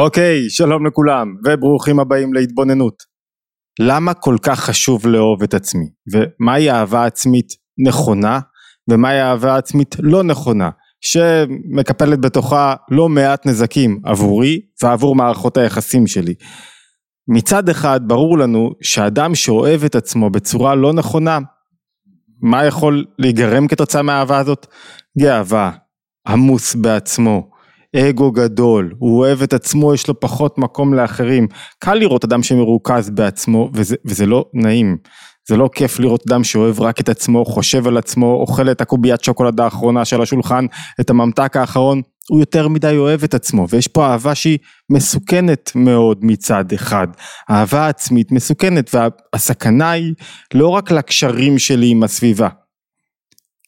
אוקיי, שלום לכולם, וברוכים הבאים להתבוננות. למה כל כך חשוב לאהוב את עצמי, ומהי אהבה עצמית נכונה, ומהי אהבה עצמית לא נכונה, שמקפלת בתוכה לא מעט נזקים עבורי ועבור מערכות היחסים שלי. מצד אחד ברור לנו שאדם שאוהב את עצמו בצורה לא נכונה, מה יכול להיגרם כתוצאה מהאהבה הזאת? גאווה, עמוס בעצמו, אגו גדול, הוא אוהב את עצמו, יש לו פחות מקום לאחרים. קל לראות אדם שמרוכז בעצמו, וזה, וזה לא נעים. זה לא כיף לראות אדם שאוהב רק את עצמו, חושב על עצמו, אוכל את הקוביית שוקולד האחרונה של השולחן, את הממתק האחרון, הוא יותר מדי אוהב את עצמו, ויש פה אהבה שהיא מסוכנת מאוד מצד אחד. אהבה עצמית מסוכנת, והסכנה היא לא רק לקשרים שלי עם הסביבה.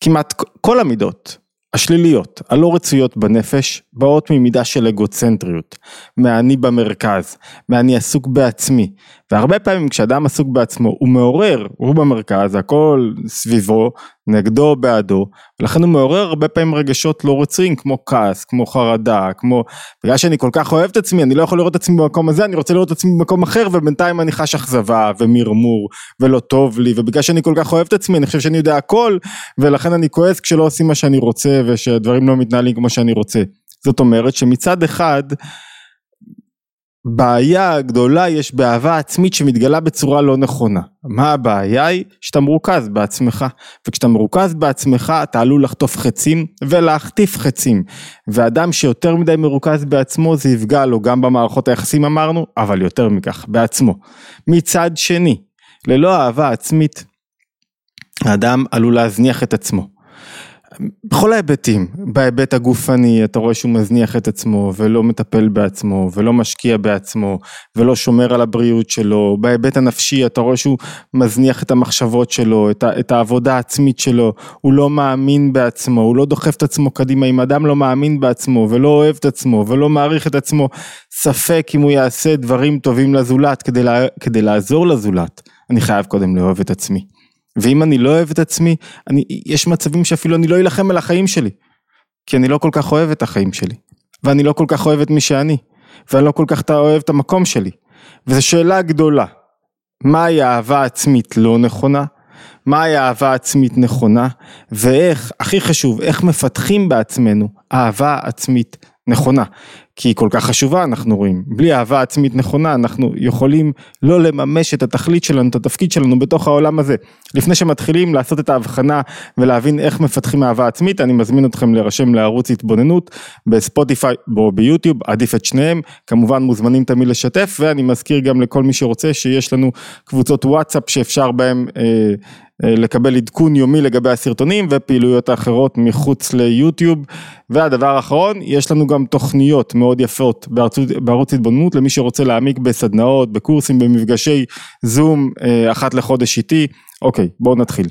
כמעט כל המידות, השליליות, הלא רצויות בנפש, באות ממידה של אגוצנטריות, מהאני במרכז, מהאני עסוק בעצמי, והרבה פעמים כשאדם עסוק בעצמו הוא מעורר, הוא במרכז, הכל סביבו, נגדו, בעדו, ולכן הוא מעורר הרבה פעמים רגשות לא רצויים כמו כעס, כמו חרדה, כמו בגלל שאני כל כך אוהב את עצמי, אני לא יכול לראות את עצמי במקום הזה, אני רוצה לראות את עצמי במקום אחר, ובינתיים אני חש אכזבה ומרמור ולא טוב לי, ובגלל שאני כל כך אוהב את עצמי, אני חושב שאני יודע הכל, ולכן אני כועס כשלא עושים מה שאני רוצה ושהדברים לא מתנהלים כמו שאני רוצה. זאת אומרת שמצד אחד בעיה גדולה יש באהבה עצמית שמתגלה בצורה לא נכונה. מה הבעיה היא? שאתה מרוכז בעצמך, וכשאתה מרוכז בעצמך אתה עלול לחטוף חצים ולהחטיף חצים, ואדם שיותר מדי מרוכז בעצמו זה יפגע לו גם במערכות היחסים אמרנו, אבל יותר מכך, בעצמו. מצד שני, ללא אהבה עצמית, האדם עלול להזניח את עצמו. בכל ההיבטים, בהיבט הגופני אתה רואה שהוא מזניח את עצמו ולא מטפל בעצמו ולא משקיע בעצמו ולא שומר על הבריאות שלו, בהיבט הנפשי אתה רואה שהוא מזניח את המחשבות שלו, את, את העבודה העצמית שלו, הוא לא מאמין בעצמו, הוא לא דוחף את עצמו קדימה, אם אדם לא מאמין בעצמו ולא אוהב את עצמו ולא מעריך את עצמו, ספק אם הוא יעשה דברים טובים לזולת. כדי, לה, כדי לעזור לזולת, אני חייב קודם לאהוב את עצמי. ואם אני לא אוהב את עצמי, אני, יש מצבים שאפילו אני לא אלחם על החיים שלי. כי אני לא כל כך אוהב את החיים שלי. ואני לא כל כך אוהב את מי שאני. ואני לא כל כך אוהב את המקום שלי. וזו שאלה גדולה. מהי אהבה עצמית לא נכונה? מהי אהבה עצמית נכונה? ואיך, הכי חשוב, איך מפתחים בעצמנו אהבה עצמית נכונה. כי היא כל כך חשובה אנחנו רואים, בלי אהבה עצמית נכונה אנחנו יכולים לא לממש את התכלית שלנו, את התפקיד שלנו בתוך העולם הזה. לפני שמתחילים לעשות את ההבחנה ולהבין איך מפתחים אהבה עצמית, אני מזמין אתכם להירשם לערוץ התבוננות בספוטיפיי או ביוטיוב, עדיף את שניהם, כמובן מוזמנים תמיד לשתף ואני מזכיר גם לכל מי שרוצה שיש לנו קבוצות וואטסאפ שאפשר בהם אה, לקבל עדכון יומי לגבי הסרטונים ופעילויות אחרות מחוץ ליוטיוב. והדבר האחרון, יש לנו גם תוכניות מאוד יפות בערוץ, בערוץ התבוננות למי שרוצה להעמיק בסדנאות, בקורסים, במפגשי זום אה, אחת לחודש איתי. אוקיי, בואו נתחיל.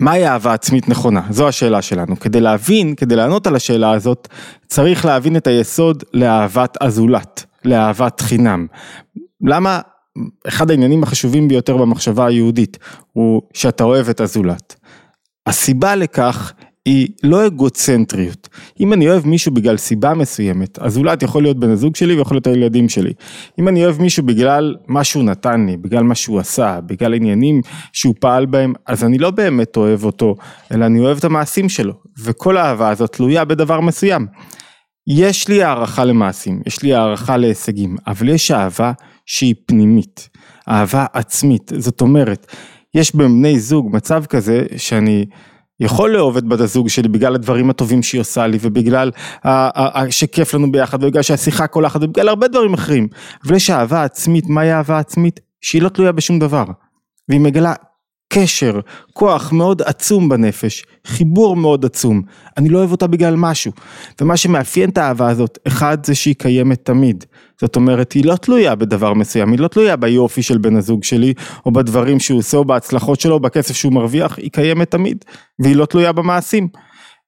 מהי אהבה עצמית נכונה? זו השאלה שלנו. כדי להבין, כדי לענות על השאלה הזאת, צריך להבין את היסוד לאהבת הזולת, לאהבת חינם. למה אחד העניינים החשובים ביותר במחשבה היהודית הוא שאתה אוהב את הזולת. הסיבה לכך היא לא אגוצנטריות. אם אני אוהב מישהו בגלל סיבה מסוימת, הזולת יכול להיות בן הזוג שלי ויכול להיות הילדים שלי. אם אני אוהב מישהו בגלל מה שהוא נתן לי, בגלל מה שהוא עשה, בגלל עניינים שהוא פעל בהם, אז אני לא באמת אוהב אותו, אלא אני אוהב את המעשים שלו. וכל האהבה הזאת תלויה בדבר מסוים. יש לי הערכה למעשים, יש לי הערכה להישגים, אבל יש אהבה שהיא פנימית, אהבה עצמית, זאת אומרת, יש בבני זוג מצב כזה שאני יכול לאהוב את בת הזוג שלי בגלל הדברים הטובים שהיא עושה לי ובגלל שכיף לנו ביחד ובגלל שהשיחה קולחת ובגלל הרבה דברים אחרים, אבל יש אהבה עצמית, מהי אהבה עצמית? שהיא לא תלויה בשום דבר, והיא מגלה קשר, כוח מאוד עצום בנפש, חיבור מאוד עצום, אני לא אוהב אותה בגלל משהו, ומה שמאפיין את האהבה הזאת, אחד זה שהיא קיימת תמיד, זאת אומרת היא לא תלויה בדבר מסוים, היא לא תלויה ביופי של בן הזוג שלי, או בדברים שהוא עושה, או בהצלחות שלו, או בכסף שהוא מרוויח, היא קיימת תמיד, והיא לא תלויה במעשים.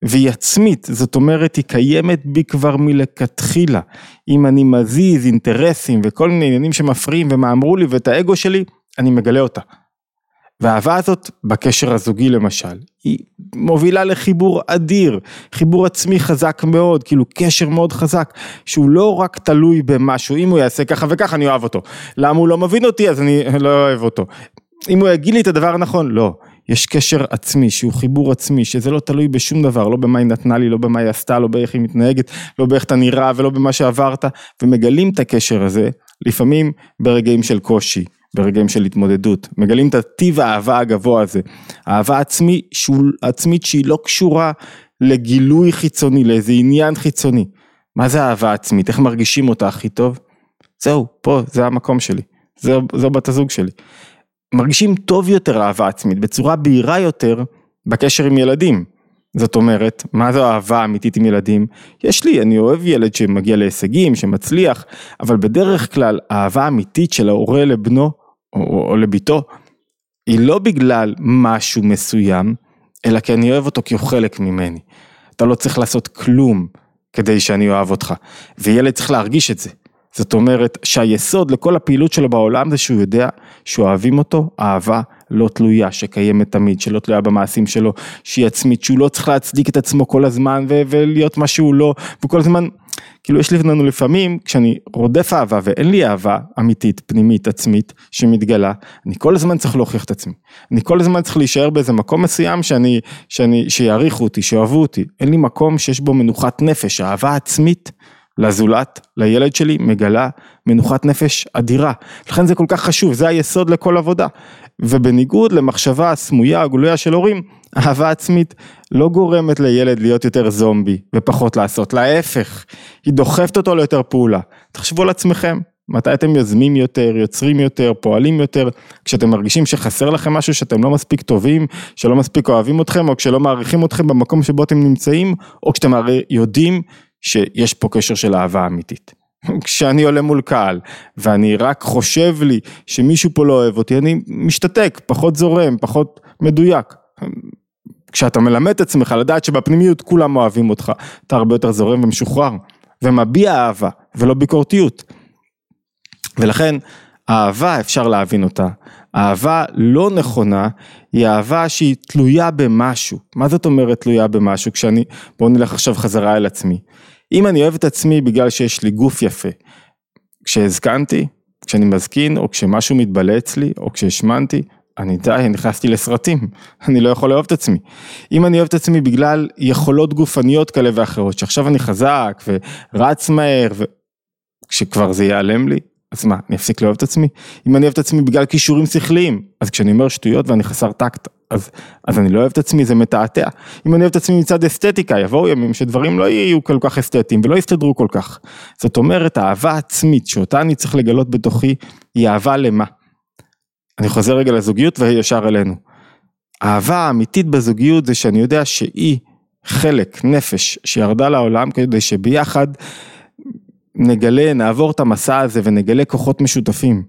והיא עצמית, זאת אומרת היא קיימת בי כבר מלכתחילה. אם אני מזיז אינטרסים וכל מיני עניינים שמפריעים ומה אמרו לי ואת האגו שלי, אני מגלה אותה. והאהבה הזאת בקשר הזוגי למשל, היא מובילה לחיבור אדיר, חיבור עצמי חזק מאוד, כאילו קשר מאוד חזק, שהוא לא רק תלוי במשהו, אם הוא יעשה ככה וככה אני אוהב אותו, למה הוא לא מבין אותי אז אני לא אוהב אותו, אם הוא יגיד לי את הדבר הנכון, לא, יש קשר עצמי שהוא חיבור עצמי שזה לא תלוי בשום דבר לא במה היא נתנה לי לא במה היא עשתה לא באיך היא מתנהגת לא באיך אתה נראה ולא במה שעברת. ומגלים את הקשר הזה לפעמים ברגעים של קושי ברגעים של התמודדות. מגלים את הטיב האהבה הגבוה הזה. אהבה עצמי שהוא, עצמית שהיא לא קשורה לגילוי חיצוני לאיזה עניין חיצוני. מה זה אהבה עצמית? איך מרגישים אותה הכי טוב? זהו פה זה המקום שלי. זו, זו בת הזוג שלי. מרגישים טוב יותר אהבה עצמית, בצורה בהירה יותר בקשר עם ילדים. זאת אומרת, מה זו אהבה אמיתית עם ילדים? יש לי, אני אוהב ילד שמגיע להישגים, שמצליח, אבל בדרך כלל האהבה האמיתית של ההורה לבנו או, או לביתו, היא לא בגלל משהו מסוים, אלא כי אני אוהב אותו כי הוא חלק ממני. אתה לא צריך לעשות כלום כדי שאני אוהב אותך, וילד צריך להרגיש את זה. זאת אומרת שהיסוד לכל הפעילות שלו בעולם זה שהוא יודע שאוהבים אותו אהבה לא תלויה שקיימת תמיד שלא תלויה במעשים שלו שהיא עצמית שהוא לא צריך להצדיק את עצמו כל הזמן ולהיות מה שהוא לא וכל הזמן כאילו יש לנו לפעמים כשאני רודף אהבה ואין לי אהבה אמיתית פנימית עצמית שמתגלה אני כל הזמן צריך להוכיח את עצמי אני כל הזמן צריך להישאר באיזה מקום מסוים שאני שאני שיעריכו אותי שאוהבו אותי אין לי מקום שיש בו מנוחת נפש אהבה עצמית לזולת, לילד שלי, מגלה מנוחת נפש אדירה. לכן זה כל כך חשוב, זה היסוד לכל עבודה. ובניגוד למחשבה הסמויה, הגלויה של הורים, אהבה עצמית לא גורמת לילד להיות יותר זומבי ופחות לעשות, להפך, היא דוחפת אותו ליותר פעולה. תחשבו על עצמכם, מתי אתם יוזמים יותר, יוצרים יותר, פועלים יותר, כשאתם מרגישים שחסר לכם משהו, שאתם לא מספיק טובים, שלא מספיק אוהבים אתכם, או כשלא מעריכים אתכם במקום שבו אתם נמצאים, או כשאתם הרי יודעים שיש פה קשר של אהבה אמיתית. כשאני עולה מול קהל ואני רק חושב לי שמישהו פה לא אוהב אותי, אני משתתק, פחות זורם, פחות מדויק. כשאתה מלמד את עצמך לדעת שבפנימיות כולם אוהבים אותך, אתה הרבה יותר זורם ומשוחרר, ומביע אהבה ולא ביקורתיות. ולכן אהבה אפשר להבין אותה, אהבה לא נכונה היא אהבה שהיא תלויה במשהו. מה זאת אומרת תלויה במשהו? כשאני, בואו נלך עכשיו חזרה אל עצמי. אם אני אוהב את עצמי בגלל שיש לי גוף יפה, כשהזקנתי, כשאני מזקין, או כשמשהו מתבלה אצלי, או כשהשמנתי, אני די, נכנסתי לסרטים, אני לא יכול לאהוב את עצמי. אם אני אוהב את עצמי בגלל יכולות גופניות כאלה ואחרות, שעכשיו אני חזק ורץ מהר, ו... כשכבר זה ייעלם לי, אז מה, אני אפסיק לאהוב את עצמי? אם אני אוהב את עצמי בגלל כישורים שכליים, אז כשאני אומר שטויות ואני חסר טקט, אז, אז אני לא אוהב את עצמי, זה מתעתע. אם אני אוהב את עצמי מצד אסתטיקה, יבואו ימים שדברים לא יהיו כל כך אסתטיים ולא יסתדרו כל כך. זאת אומרת, האהבה העצמית שאותה אני צריך לגלות בתוכי, היא אהבה למה? אני חוזר רגע לזוגיות וישר אלינו. האהבה האמיתית בזוגיות זה שאני יודע שהיא חלק, נפש, שירדה לעולם כדי שביחד נגלה, נעבור את המסע הזה ונגלה כוחות משותפים.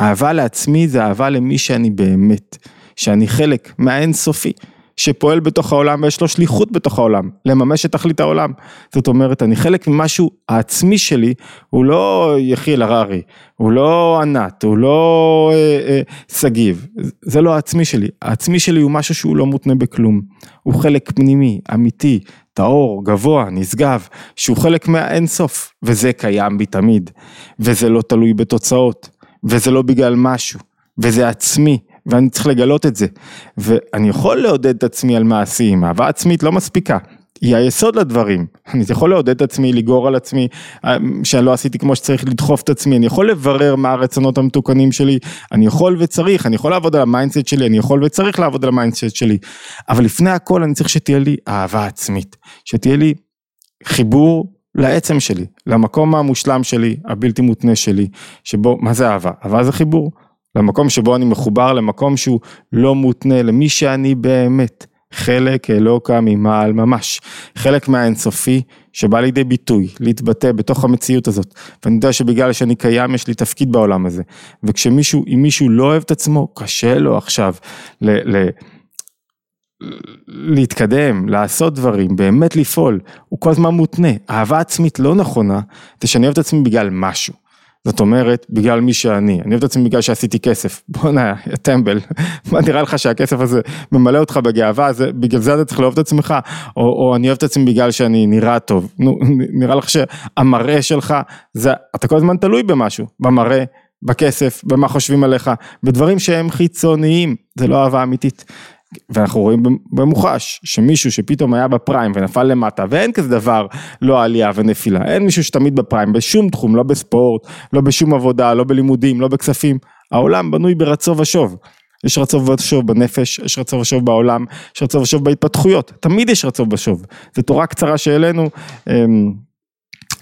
אהבה לעצמי זה אהבה למי שאני באמת, שאני חלק מהאינסופי, שפועל בתוך העולם ויש לו שליחות בתוך העולם, לממש את תכלית העולם. זאת אומרת, אני חלק ממשהו העצמי שלי, הוא לא יחיאל הררי, הוא לא ענת, הוא לא אה, אה, שגיב, זה לא העצמי שלי. העצמי שלי הוא משהו שהוא לא מותנה בכלום, הוא חלק פנימי, אמיתי, טהור, גבוה, נשגב, שהוא חלק מהאינסוף, וזה קיים בי תמיד, וזה לא תלוי בתוצאות, וזה לא בגלל משהו, וזה עצמי, ואני צריך לגלות את זה, ואני יכול לעודד את עצמי על מעשים, אהבה עצמית לא מספיקה, היא היסוד לדברים, אני יכול לעודד את עצמי, לגעור על עצמי, אה, שאני לא עשיתי כמו שצריך לדחוף את עצמי, אני יכול לברר מה הרצונות המתוקנים שלי, אני יכול וצריך, אני יכול לעבוד על ה mindset שלי, אני יכול וצריך לעבוד על ה mindset שלי, אבל לפני הכל אני צריך שתהיה לי אהבה עצמית, שתהיה לי חיבור לעצם שלי, למקום המושלם שלי, הבלתי מותנה שלי, שבו, מה זה אהבה? אהבה זה חיבור, למקום שבו אני מחובר למקום שהוא לא מותנה, למי שאני באמת. חלק אלוקה ממעל ממש, חלק מהאינסופי שבא לידי ביטוי, להתבטא בתוך המציאות הזאת, ואני יודע שבגלל שאני קיים יש לי תפקיד בעולם הזה, וכשמישהו, אם מישהו לא אוהב את עצמו, קשה לו עכשיו ל... ל להתקדם, לעשות דברים, באמת לפעול, הוא כל הזמן מותנה. אהבה עצמית לא נכונה, זה שאני אוהב את עצמי בגלל משהו. זאת אומרת, בגלל מי שאני, אני אוהב את עצמי בגלל שעשיתי כסף, בואנה, טמבל, מה נראה לך שהכסף הזה ממלא אותך בגאווה, זה, בגלל זה אתה צריך לאהוב את עצמך, או, או אני אוהב את עצמי בגלל שאני נראה טוב, נו, נראה לך שהמראה שלך, זה, אתה כל הזמן תלוי במשהו, במראה, בכסף, במה חושבים עליך, בדברים שהם חיצוניים, זה לא אהבה אמיתית. ואנחנו רואים במוחש שמישהו שפתאום היה בפריים ונפל למטה ואין כזה דבר לא עלייה ונפילה. אין מישהו שתמיד בפריים בשום תחום לא בספורט לא בשום עבודה לא בלימודים לא בכספים. העולם בנוי ברצו ושוב. יש רצו ושוב בנפש יש רצו ושוב בעולם יש רצו ושוב בהתפתחויות. תמיד יש רצו ושוב. זו תורה קצרה שהעלינו אמ,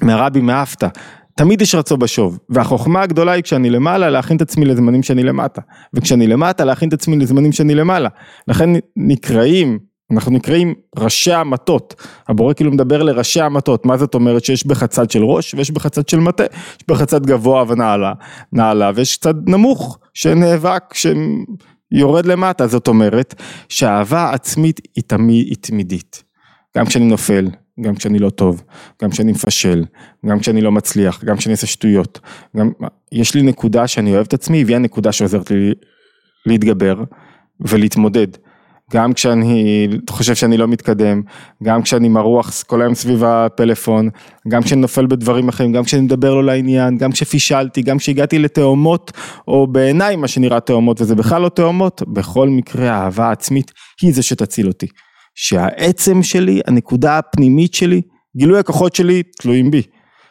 מהרבי מאפתא תמיד יש רצו בשוב, והחוכמה הגדולה היא כשאני למעלה להכין את עצמי לזמנים שאני למטה, וכשאני למטה להכין את עצמי לזמנים שאני למעלה, לכן נקראים, אנחנו נקראים ראשי המטות, הבורא כאילו מדבר לראשי המטות, מה זאת אומרת שיש בך צד של ראש ויש בך צד של מטה, יש בך צד גבוה ונעלה, נעלה, ויש צד נמוך שנאבק, שיורד למטה, זאת אומרת שהאהבה עצמית היא תמיד, היא תמידית, גם כשאני נופל, גם כשאני לא טוב, גם כשאני מפשל, גם כשאני לא מצליח, גם כשאני עושה שטויות, גם יש לי נקודה שאני אוהב את עצמי והיא הנקודה שעוזרת לי להתגבר ולהתמודד. גם כשאני חושב שאני לא מתקדם, גם כשאני מרוח כל היום סביב הפלאפון, גם כשאני נופל בדברים אחרים, גם כשאני מדבר לא לעניין, גם כשפישלתי, גם כשהגעתי לתאומות, או בעיניי מה שנראה תאומות וזה בכלל לא תאומות, בכל מקרה האהבה העצמית היא זה שתציל אותי. שהעצם שלי, הנקודה הפנימית שלי, גילוי הכוחות שלי תלויים בי.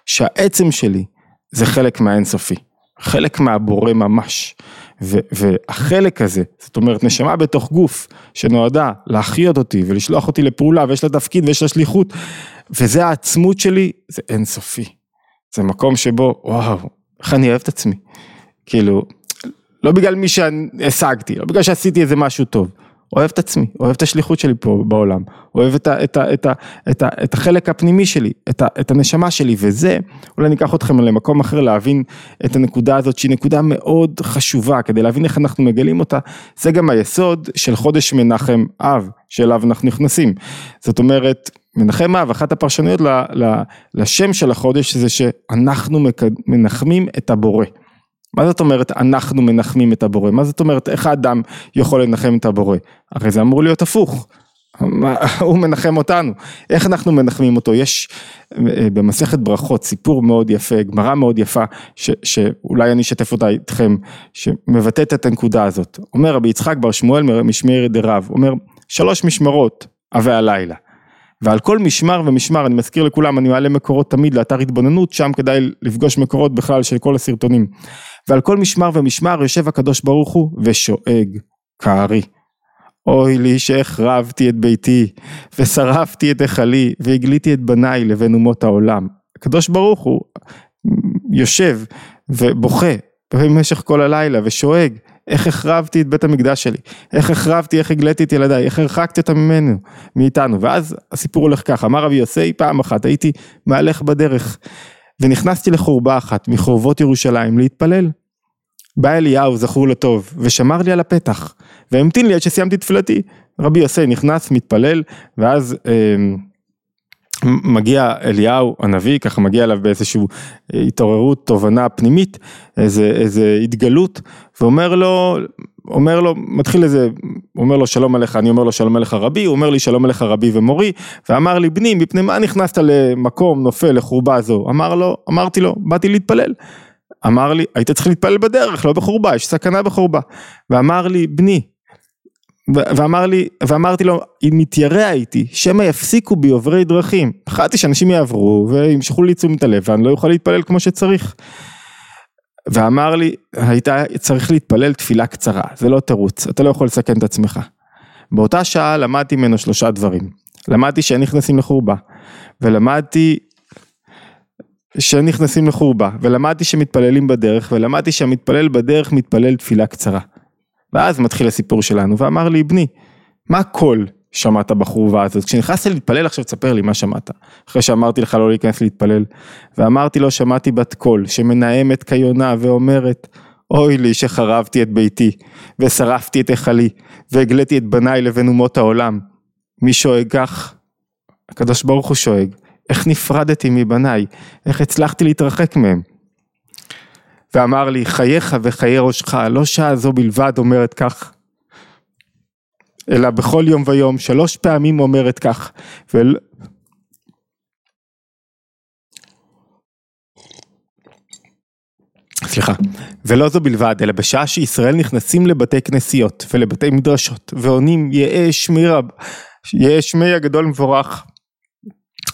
שהעצם שלי זה חלק מהאינסופי, חלק מהבורא ממש. ו- והחלק הזה, זאת אומרת נשמה בתוך גוף שנועדה להחיות אותי ולשלוח אותי לפעולה ויש לה תפקיד ויש לה שליחות, וזה העצמות שלי, זה אינסופי. זה מקום שבו, וואו, איך אני אוהב את עצמי. כאילו, לא בגלל מי שהשגתי, לא בגלל שעשיתי איזה משהו טוב. אוהב את עצמי, אוהב את השליחות שלי פה בעולם, אוהב את, ה, את, ה, את, ה, את, ה, את החלק הפנימי שלי, את, ה, את הנשמה שלי, וזה, אולי ניקח אתכם למקום אחר להבין את הנקודה הזאת, שהיא נקודה מאוד חשובה, כדי להבין איך אנחנו מגלים אותה, זה גם היסוד של חודש מנחם אב, שאליו אנחנו נכנסים. זאת אומרת, מנחם אב, אחת הפרשנויות ל, ל, לשם של החודש זה שאנחנו מנחמים את הבורא. מה זאת אומרת אנחנו מנחמים את הבורא? מה זאת אומרת איך האדם יכול לנחם את הבורא? הרי זה אמור להיות הפוך. הוא מנחם אותנו, איך אנחנו מנחמים אותו? יש אה, במסכת ברכות סיפור מאוד יפה, גמרא מאוד יפה, ש, שאולי אני אשתף אותה איתכם, שמבטאת את הנקודה הזאת. אומר רבי יצחק בר שמואל משמיר דרב, אומר שלוש משמרות עבי הלילה. ועל כל משמר ומשמר, אני מזכיר לכולם, אני מעלה מקורות תמיד לאתר התבוננות, שם כדאי לפגוש מקורות בכלל של כל הסרטונים. ועל כל משמר ומשמר יושב הקדוש ברוך הוא ושואג כארי. אוי לי שהחרבתי את ביתי ושרפתי את היכלי והגליתי את בניי לבין אומות העולם. הקדוש ברוך הוא יושב ובוכה במשך כל הלילה ושואג איך החרבתי את בית המקדש שלי, איך החרבתי, איך הגליתי את ילדיי, איך הרחקתי אותם ממנו, מאיתנו, ואז הסיפור הולך ככה, אמר רבי יוסי פעם אחת הייתי מהלך בדרך ונכנסתי לחורבה אחת מחורבות ירושלים להתפלל. בא אליהו זכור לטוב ושמר לי על הפתח והמתין לי עד שסיימתי תפילתי. רבי יוסי נכנס מתפלל ואז אה, מגיע אליהו הנביא ככה מגיע אליו באיזושהי אה, התעוררות תובנה פנימית איזה, איזה התגלות ואומר לו אומר לו מתחיל איזה אומר לו שלום עליך אני אומר לו שלום עליך רבי הוא אומר לי שלום עליך רבי ומורי ואמר לי בני מפני מה נכנסת למקום נופל לחורבה זו אמר לו אמרתי לו באתי להתפלל אמר לי היית צריך להתפלל בדרך לא בחורבה יש סכנה בחורבה ואמר לי בני ואמר לי, ואמרתי לו, אם מתיירע איתי, שמא יפסיקו בי עוברי דרכים. פחדתי שאנשים יעברו וימשכו לי תשומת הלב ואני לא אוכל להתפלל כמו שצריך. ואמר לי, היית צריך להתפלל תפילה קצרה, זה לא תירוץ, אתה לא יכול לסכן את עצמך. באותה שעה למדתי ממנו שלושה דברים. למדתי שאין נכנסים לחורבה, ולמדתי שאין נכנסים לחורבה, ולמדתי שמתפללים בדרך, ולמדתי שהמתפלל בדרך מתפלל תפילה קצרה. ואז מתחיל הסיפור שלנו, ואמר לי, בני, מה קול שמעת בחורבה הזאת? כשנכנסת להתפלל עכשיו תספר לי מה שמעת. אחרי שאמרתי לך לא להיכנס להתפלל. ואמרתי לו, שמעתי בת קול שמנאמת כיונה ואומרת, אוי לי שחרבתי את ביתי, ושרפתי את היכלי, והגליתי את בניי לבין אומות העולם. מי שואג כך? הקדוש ברוך הוא שואג. איך נפרדתי מבניי? איך הצלחתי להתרחק מהם? ואמר לי, חייך וחיי ראשך, לא שעה זו בלבד אומרת כך, אלא בכל יום ויום, שלוש פעמים אומרת כך, ול... סליחה, ולא זו בלבד, אלא בשעה שישראל נכנסים לבתי כנסיות ולבתי מדרשות ועונים יהא שמי רב, יהא שמי הגדול מבורך.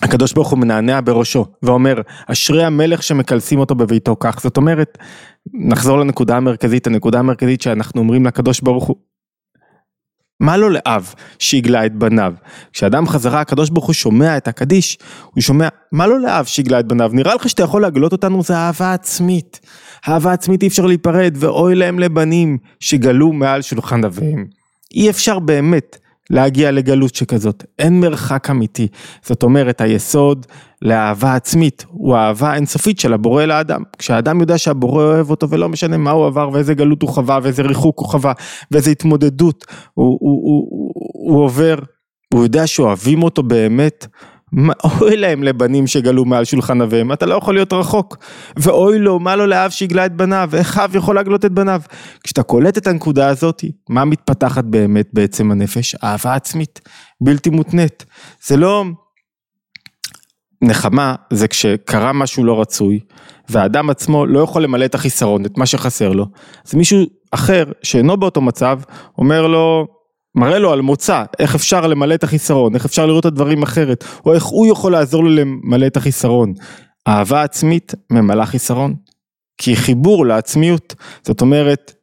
הקדוש ברוך הוא מנענע בראשו ואומר אשרי המלך שמקלסים אותו בביתו כך זאת אומרת נחזור לנקודה המרכזית הנקודה המרכזית שאנחנו אומרים לקדוש ברוך הוא מה לו לאב שיגלה את בניו? כשאדם חזרה הקדוש ברוך הוא שומע את הקדיש, הוא שומע מה לו לאב שיגלה את בניו? נראה לך שאתה יכול להגלות אותנו זה אהבה עצמית. אהבה עצמית אי אפשר להיפרד ואוי להם לבנים שגלו מעל שולחן אביהם. אי אפשר באמת להגיע לגלות שכזאת, אין מרחק אמיתי. זאת אומרת היסוד לאהבה עצמית הוא האהבה אינסופית של הבורא לאדם. כשהאדם יודע שהבורא אוהב אותו ולא משנה מה הוא עבר ואיזה גלות הוא חווה ואיזה ריחוק הוא חווה ואיזה התמודדות הוא, הוא, הוא, הוא, הוא עובר, הוא יודע שאוהבים אותו באמת. אוי להם לבנים שגלו מעל שולחן אביהם, אתה לא יכול להיות רחוק. ואוי לו, מה לו לאב שיגלה את בניו, איך אב יכול להגלות את בניו. כשאתה קולט את הנקודה הזאת, מה מתפתחת באמת בעצם הנפש? אהבה עצמית, בלתי מותנית. זה לא... נחמה זה כשקרה משהו לא רצוי, והאדם עצמו לא יכול למלא את החיסרון, את מה שחסר לו. אז מישהו אחר שאינו באותו מצב, אומר לו, מראה לו על מוצא, איך אפשר למלא את החיסרון, איך אפשר לראות את הדברים אחרת, או איך הוא יכול לעזור לו למלא את החיסרון. אהבה עצמית ממלאה חיסרון, כי חיבור לעצמיות, זאת אומרת,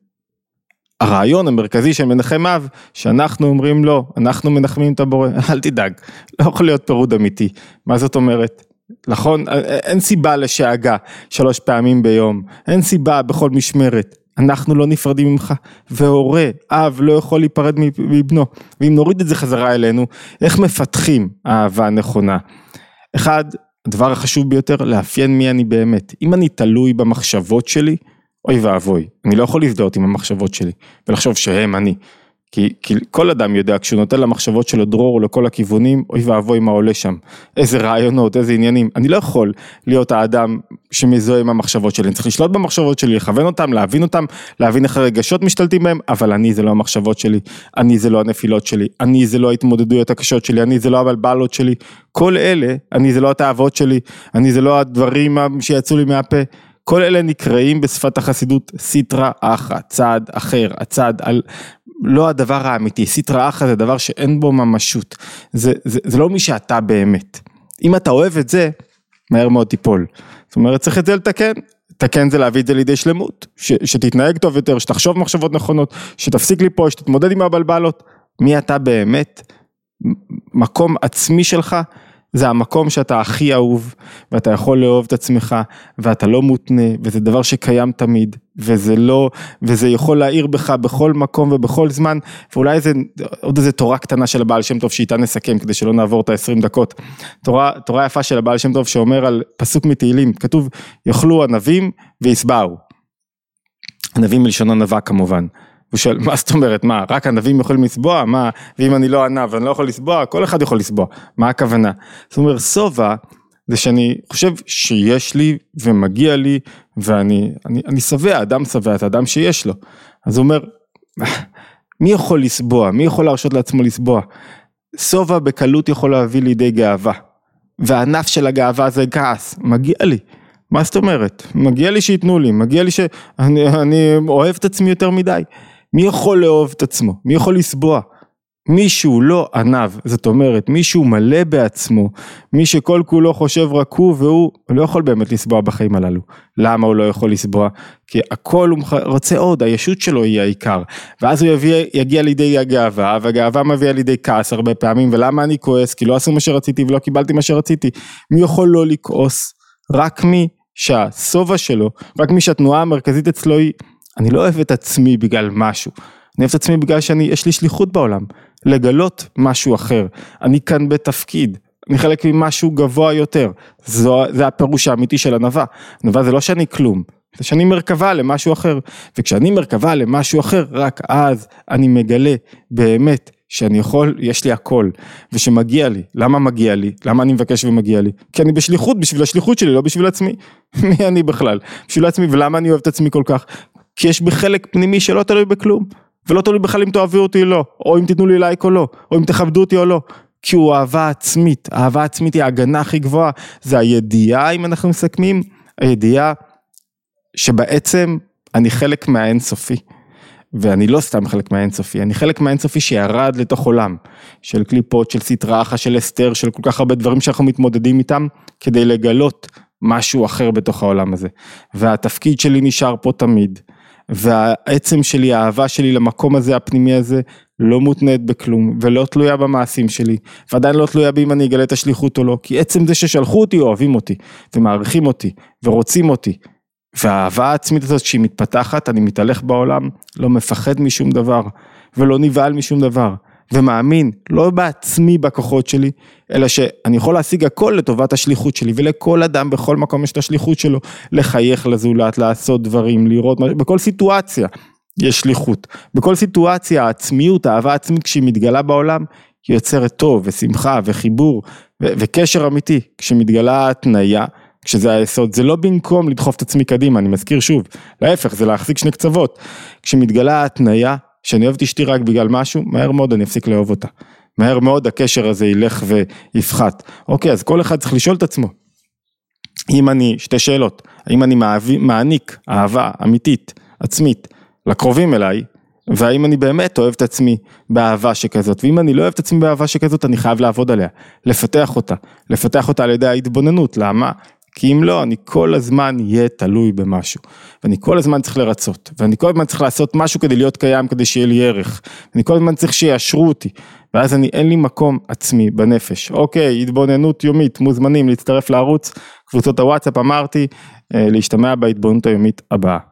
הרעיון המרכזי של מנחם אב, שאנחנו אומרים לו, אנחנו מנחמים את הבורא, אל תדאג, לא יכול להיות פירוד אמיתי. מה זאת אומרת? נכון? אין סיבה לשאגה שלוש פעמים ביום, אין סיבה בכל משמרת. אנחנו לא נפרדים ממך, והורה, אב, לא יכול להיפרד מבנו. ואם נוריד את זה חזרה אלינו, איך מפתחים אהבה נכונה? אחד, הדבר החשוב ביותר, לאפיין מי אני באמת. אם אני תלוי במחשבות שלי, אוי ואבוי, אני לא יכול להזדהות עם המחשבות שלי, ולחשוב שהם אני. כי, כי כל אדם יודע, כשהוא נותן למחשבות שלו דרור לכל הכיוונים, אוי ואבוי מה עולה שם. איזה רעיונות, איזה עניינים. אני לא יכול להיות האדם שמזוהה עם המחשבות שלי. אני צריך לשלוט במחשבות שלי, לכוון אותם, להבין אותם, להבין איך הרגשות משתלטים בהם, אבל אני זה לא המחשבות שלי, אני זה לא הנפילות שלי, אני זה לא ההתמודדויות הקשות שלי, אני זה לא הבלבלות שלי. כל אלה, אני זה לא התאוות שלי, אני זה לא הדברים שיצאו לי מהפה. כל אלה נקראים בשפת החסידות סיטרא אחא, צעד אחר, הצעד על, לא הדבר האמיתי, סיטרא אחא זה דבר שאין בו ממשות, זה, זה, זה לא מי שאתה באמת. אם אתה אוהב את זה, מהר מאוד תיפול. זאת אומרת צריך את זה לתקן, לתקן זה להביא את זה לידי שלמות, ש, שתתנהג טוב יותר, שתחשוב מחשבות נכונות, שתפסיק ליפול, שתתמודד עם הבלבלות, מי אתה באמת, מקום עצמי שלך זה המקום שאתה הכי אהוב, ואתה יכול לאהוב את עצמך, ואתה לא מותנה, וזה דבר שקיים תמיד, וזה לא, וזה יכול להעיר בך בכל מקום ובכל זמן, ואולי איזה, עוד איזה תורה קטנה של הבעל שם טוב שאיתה נסכם, כדי שלא נעבור את ה-20 דקות. תורה, תורה יפה של הבעל שם טוב שאומר על פסוק מתהילים, כתוב, יאכלו ענבים וישבעו. ענבים מלשון ענווה כמובן. הוא שואל, מה זאת אומרת, מה, רק ענבים יכולים לסבוע? מה, ואם אני לא ענב ואני לא יכול לסבוע? כל אחד יכול לסבוע, מה הכוונה? זאת אומרת, שובע זה שאני חושב שיש לי ומגיע לי ואני אני, אני שבע, אדם שבע, את האדם שיש לו. אז הוא אומר, מי יכול לסבוע? מי יכול להרשות לעצמו לסבוע? שובע בקלות יכול להביא לידי גאווה. והענף של הגאווה זה כעס, מגיע לי. מה זאת אומרת? מגיע לי שייתנו לי, מגיע לי שאני אוהב את עצמי יותר מדי. מי יכול לאהוב את עצמו? מי יכול לסבוע? מישהו לא ענב, זאת אומרת מישהו מלא בעצמו, מי שכל כולו חושב רק הוא והוא לא יכול באמת לסבוע בחיים הללו. למה הוא לא יכול לסבוע? כי הכל הוא רוצה עוד, הישות שלו היא העיקר. ואז הוא יביא, יגיע לידי הגאווה, והגאווה מביאה לידי כעס הרבה פעמים, ולמה אני כועס? כי לא עשו מה שרציתי ולא קיבלתי מה שרציתי. מי יכול לא לכעוס? רק מי שהשובע שלו, רק מי שהתנועה המרכזית אצלו היא אני לא אוהב את עצמי בגלל משהו, אני אוהב את עצמי בגלל שיש לי שליחות בעולם, לגלות משהו אחר, אני כאן בתפקיד, אני חלק ממשהו גבוה יותר, זו, זה הפירוש האמיתי של ענווה, ענווה זה לא שאני כלום, זה שאני מרכבה למשהו אחר, וכשאני מרכבה למשהו אחר, רק אז אני מגלה באמת שאני יכול, יש לי הכל, ושמגיע לי. למה מגיע לי? למה אני מבקש ומגיע לי? כי אני בשליחות, בשביל השליחות שלי, לא בשביל עצמי. מי אני בכלל? בשביל עצמי, ולמה אני אוהב את עצמי כל כך? כי יש בי חלק פנימי שלא תלוי בכלום. ולא תלוי בכלל אם תאהבו אותי או לא, או אם תיתנו לי לייק או לא, או אם תכבדו אותי או לא. כי הוא אהבה עצמית, אהבה עצמית היא ההגנה הכי גבוהה, זה הידיעה אם אנחנו מסכמים, הידיעה שבעצם אני חלק מהאינסופי. ואני לא סתם חלק מהאינסופי, אני חלק מהאינסופי שירד לתוך עולם של קליפות, של סטרה אחת, של אסתר, של כל כך הרבה דברים שאנחנו מתמודדים איתם, כדי לגלות משהו אחר בתוך העולם הזה. והתפקיד שלי נשאר פה תמיד, והעצם שלי, האהבה שלי למקום הזה, הפנימי הזה, לא מותנית בכלום, ולא תלויה במעשים שלי, ועדיין לא תלויה באם אני אגלה את השליחות או לא, כי עצם זה ששלחו אותי, אוהבים אותי, ומעריכים אותי, ורוצים אותי, והאהבה העצמית הזאת שהיא מתפתחת, אני מתהלך בעולם, לא מפחד משום דבר, ולא נבהל משום דבר, ומאמין, לא בעצמי בכוחות שלי, אלא שאני יכול להשיג הכל לטובת השליחות שלי, ולכל אדם בכל מקום יש את השליחות שלו, לחייך לזולת, לעשות דברים, לראות, בכל סיטואציה יש שליחות. בכל סיטואציה העצמיות, האהבה העצמית כשהיא מתגלה בעולם, היא יוצרת טוב ושמחה וחיבור ו- וקשר אמיתי. כשמתגלה התניה, כשזה היסוד, זה לא במקום לדחוף את עצמי קדימה, אני מזכיר שוב, להפך, זה להחזיק שני קצוות. כשמתגלה ההתניה, שאני אוהב את אשתי רק בגלל משהו, מהר מאוד אני אפסיק לאהוב אותה. מהר מאוד הקשר הזה ילך ויפחת. אוקיי, אז כל אחד צריך לשאול את עצמו. אם אני, שתי שאלות, האם אני מעניק אהבה אמיתית, עצמית, לקרובים אליי, והאם אני באמת אוהב את עצמי באהבה שכזאת, ואם אני לא אוהב את עצמי באהבה שכזאת, אני חייב לעבוד עליה, לפתח אותה, לפתח אותה על ידי ההתבוננות, למה? כי אם לא, אני כל הזמן אהיה תלוי במשהו. ואני כל הזמן צריך לרצות, ואני כל הזמן צריך לעשות משהו כדי להיות קיים, כדי שיהיה לי ערך. ואני כל הזמן צריך שיאשרו אותי, ואז אני, אין לי מקום עצמי בנפש. אוקיי, התבוננות יומית, מוזמנים להצטרף לערוץ, קבוצות הוואטסאפ אמרתי, אה, להשתמע בהתבוננות היומית הבאה.